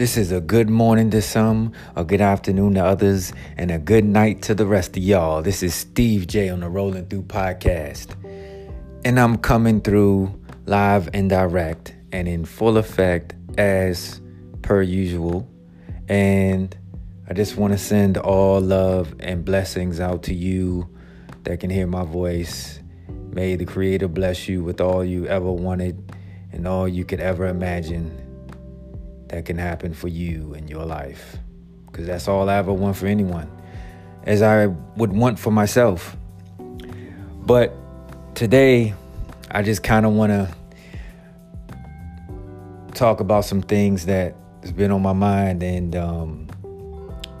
This is a good morning to some, a good afternoon to others, and a good night to the rest of y'all. This is Steve J on the Rolling Through podcast. And I'm coming through live and direct and in full effect as per usual. And I just want to send all love and blessings out to you that can hear my voice. May the Creator bless you with all you ever wanted and all you could ever imagine that can happen for you in your life. Because that's all I ever want for anyone, as I would want for myself. But today, I just kind of want to talk about some things that has been on my mind and um,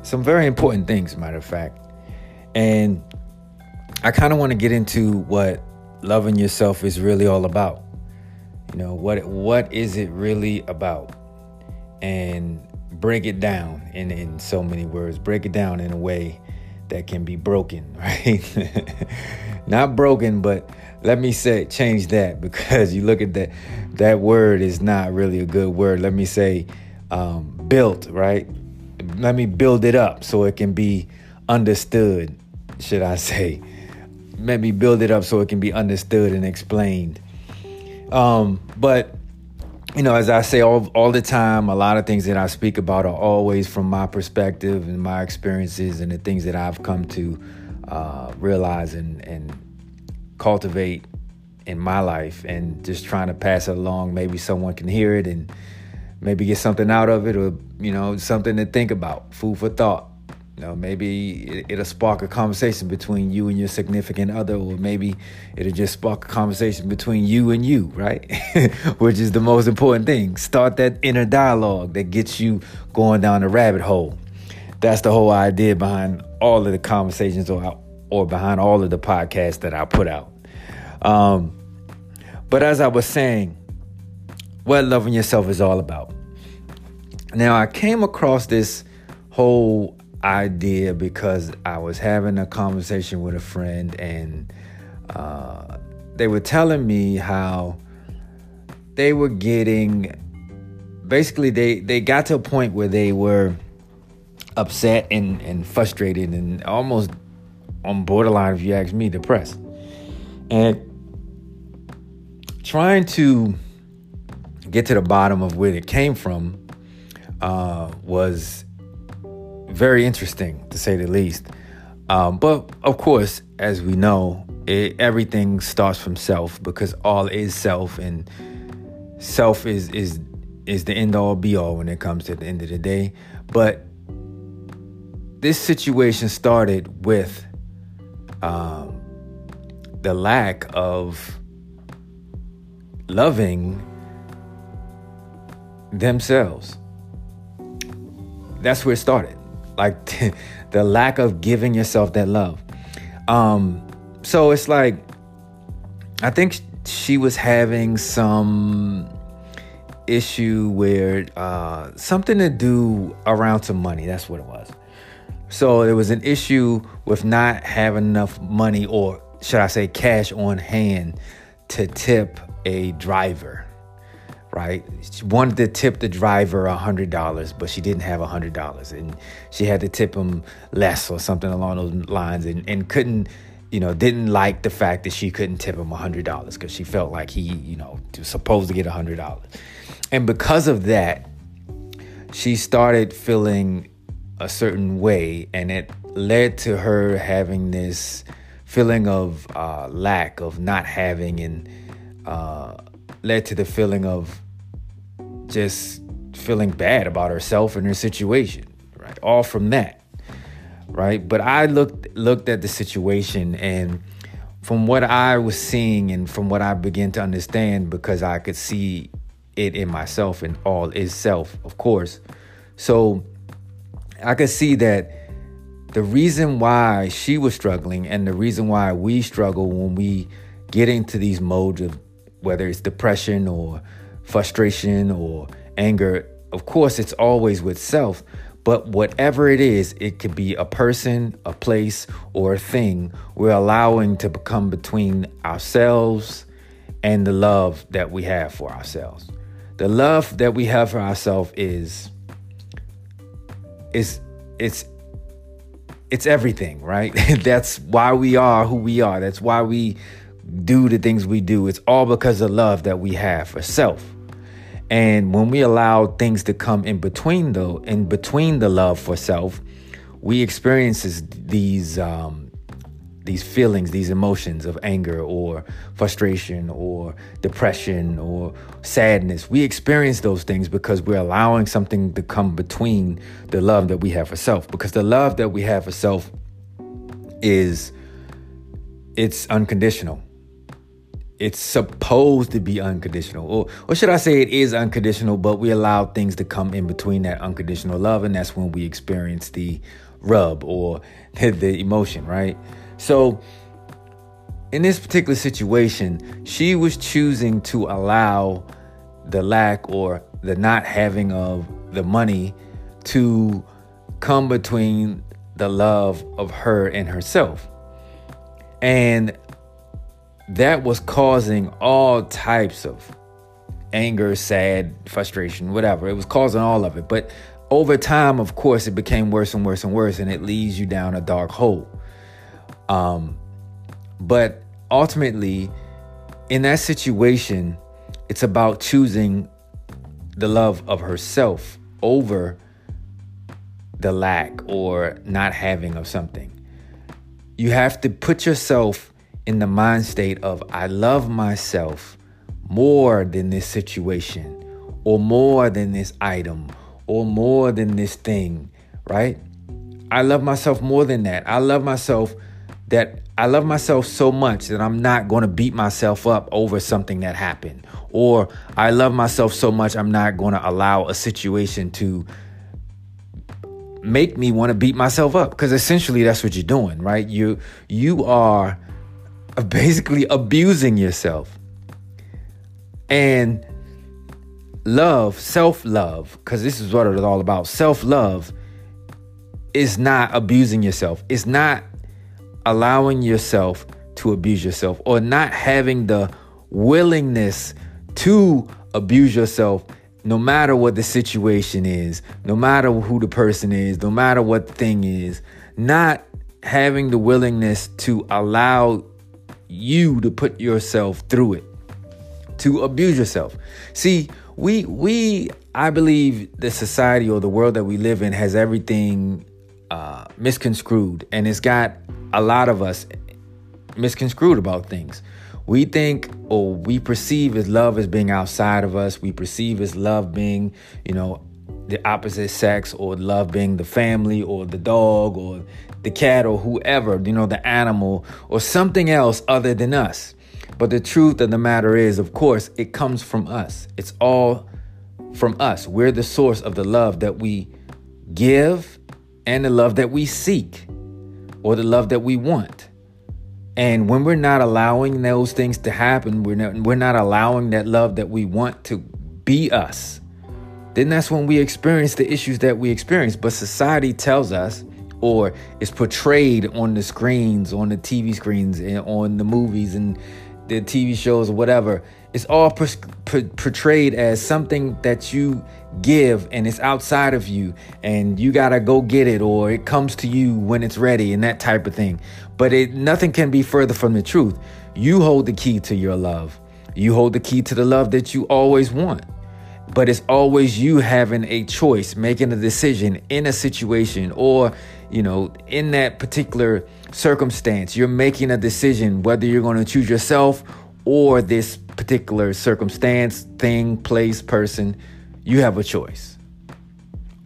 some very important things, matter of fact. And I kind of want to get into what loving yourself is really all about. You know, what what is it really about? And break it down in, in so many words, break it down in a way that can be broken, right? not broken, but let me say change that because you look at that that word is not really a good word. Let me say um, built, right? Let me build it up so it can be understood, should I say? Let me build it up so it can be understood and explained. Um, but you know, as I say all, all the time, a lot of things that I speak about are always from my perspective and my experiences and the things that I've come to uh, realize and, and cultivate in my life and just trying to pass it along. Maybe someone can hear it and maybe get something out of it or, you know, something to think about, food for thought. Know, maybe it'll spark a conversation between you and your significant other, or maybe it'll just spark a conversation between you and you, right? Which is the most important thing. Start that inner dialogue that gets you going down the rabbit hole. That's the whole idea behind all of the conversations or, or behind all of the podcasts that I put out. Um, but as I was saying, what loving yourself is all about. Now, I came across this whole idea because I was having a conversation with a friend and uh, they were telling me how they were getting basically they they got to a point where they were upset and, and frustrated and almost on borderline if you ask me depressed. And trying to get to the bottom of where it came from uh, was very interesting to say the least. Um, but of course, as we know, it, everything starts from self because all is self, and self is is is the end all be all when it comes to the end of the day. But this situation started with um, the lack of loving themselves. That's where it started like the lack of giving yourself that love. Um, so it's like I think she was having some issue where uh, something to do around some money. That's what it was. So it was an issue with not having enough money, or should I say, cash on hand to tip a driver right? She wanted to tip the driver a hundred dollars, but she didn't have a hundred dollars, and she had to tip him less or something along those lines, and, and couldn't, you know, didn't like the fact that she couldn't tip him a hundred dollars because she felt like he, you know, was supposed to get a hundred dollars, and because of that, she started feeling a certain way, and it led to her having this feeling of uh, lack of not having and. Uh, led to the feeling of just feeling bad about herself and her situation, right? All from that, right? But I looked looked at the situation and from what I was seeing and from what I began to understand because I could see it in myself and all is self, of course. So I could see that the reason why she was struggling and the reason why we struggle when we get into these modes of whether it's depression or frustration or anger, of course, it's always with self. But whatever it is, it could be a person, a place, or a thing we're allowing to become between ourselves and the love that we have for ourselves. The love that we have for ourselves is is it's it's everything, right? That's why we are who we are. That's why we do the things we do. It's all because of love that we have for self. And when we allow things to come in between though, in between the love for self, we experience these um, these feelings, these emotions of anger or frustration or depression or sadness. We experience those things because we're allowing something to come between the love that we have for self. Because the love that we have for self is it's unconditional. It's supposed to be unconditional. Or, or should I say it is unconditional, but we allow things to come in between that unconditional love, and that's when we experience the rub or the emotion, right? So, in this particular situation, she was choosing to allow the lack or the not having of the money to come between the love of her and herself. And that was causing all types of anger, sad, frustration, whatever. It was causing all of it. But over time, of course, it became worse and worse and worse, and it leads you down a dark hole. Um, but ultimately, in that situation, it's about choosing the love of herself over the lack or not having of something. You have to put yourself in the mind state of, I love myself more than this situation, or more than this item, or more than this thing, right? I love myself more than that. I love myself that I love myself so much that I'm not going to beat myself up over something that happened. Or I love myself so much I'm not going to allow a situation to make me want to beat myself up because essentially that's what you're doing, right? You you are basically abusing yourself. And love, self-love, cuz this is what it's all about. Self-love is not abusing yourself. It's not allowing yourself to abuse yourself or not having the willingness to abuse yourself no matter what the situation is, no matter who the person is, no matter what the thing is, not having the willingness to allow you to put yourself through it, to abuse yourself. See, we we I believe the society or the world that we live in has everything uh, misconstrued, and it's got a lot of us misconstrued about things. We think or we perceive as love as being outside of us. We perceive as love being, you know, the opposite sex or love being the family or the dog or the cat or whoever, you know, the animal or something else other than us. But the truth of the matter is, of course, it comes from us. It's all from us. We're the source of the love that we give and the love that we seek or the love that we want. And when we're not allowing those things to happen, we're not, we're not allowing that love that we want to be us, then that's when we experience the issues that we experience. But society tells us, or is portrayed on the screens, on the TV screens, and on the movies and the TV shows or whatever, it's all portrayed as something that you give and it's outside of you and you got to go get it or it comes to you when it's ready and that type of thing. But it nothing can be further from the truth. You hold the key to your love. You hold the key to the love that you always want. But it's always you having a choice, making a decision in a situation or, you know, in that particular circumstance. You're making a decision whether you're going to choose yourself or this particular circumstance, thing, place, person, you have a choice.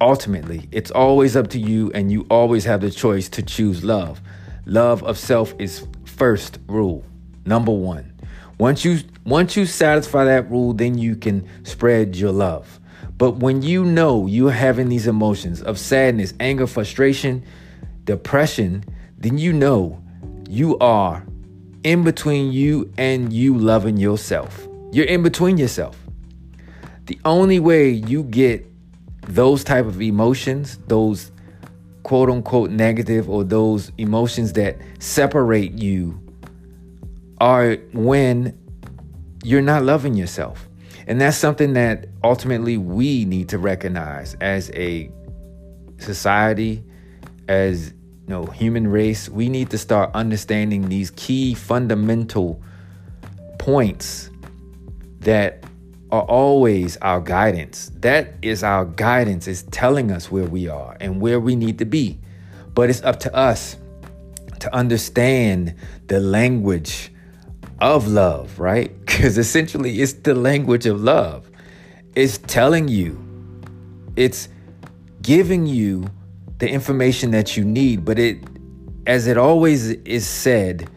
Ultimately, it's always up to you, and you always have the choice to choose love. Love of self is first rule, number one. Once you once you satisfy that rule, then you can spread your love. But when you know you're having these emotions of sadness, anger, frustration, depression, then you know you are in between you and you loving yourself. You're in between yourself. The only way you get those type of emotions, those quote unquote negative or those emotions that separate you are when you're not loving yourself. And that's something that ultimately we need to recognize as a society, as you know, human race, we need to start understanding these key fundamental points that are always our guidance. That is our guidance, is telling us where we are and where we need to be. But it's up to us to understand the language of love, right? Because essentially it's the language of love. It's telling you, it's giving you the information that you need, but it, as it always is said,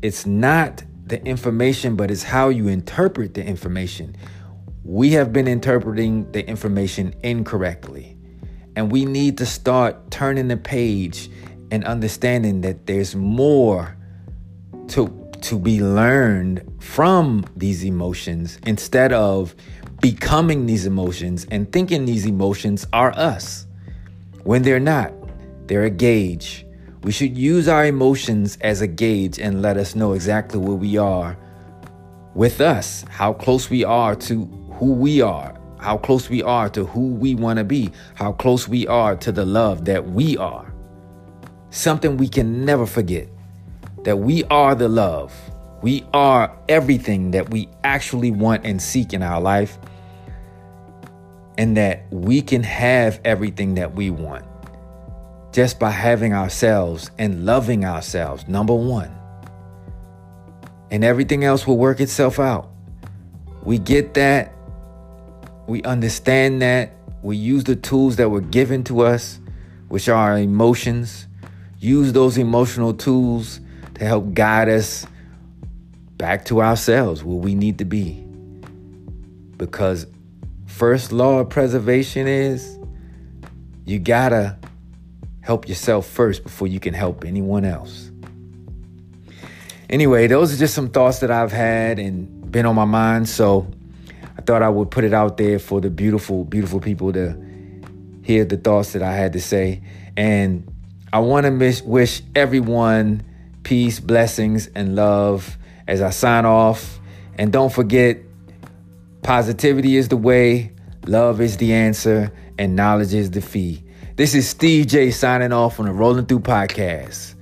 it's not the information, but it's how you interpret the information. We have been interpreting the information incorrectly. And we need to start turning the page and understanding that there's more to to be learned from these emotions instead of becoming these emotions and thinking these emotions are us when they're not. They're a gauge. We should use our emotions as a gauge and let us know exactly where we are with us, how close we are to who we are, how close we are to who we want to be, how close we are to the love that we are. Something we can never forget that we are the love. We are everything that we actually want and seek in our life, and that we can have everything that we want just by having ourselves and loving ourselves, number one. And everything else will work itself out. We get that. We understand that. We use the tools that were given to us, which are our emotions. Use those emotional tools to help guide us back to ourselves where we need to be. Because first law of preservation is you gotta help yourself first before you can help anyone else. Anyway, those are just some thoughts that I've had and been on my mind. So I thought I would put it out there for the beautiful, beautiful people to hear the thoughts that I had to say. And I want to wish everyone peace, blessings, and love as I sign off. And don't forget, positivity is the way, love is the answer, and knowledge is the fee. This is Steve J signing off on the Rolling Through Podcast.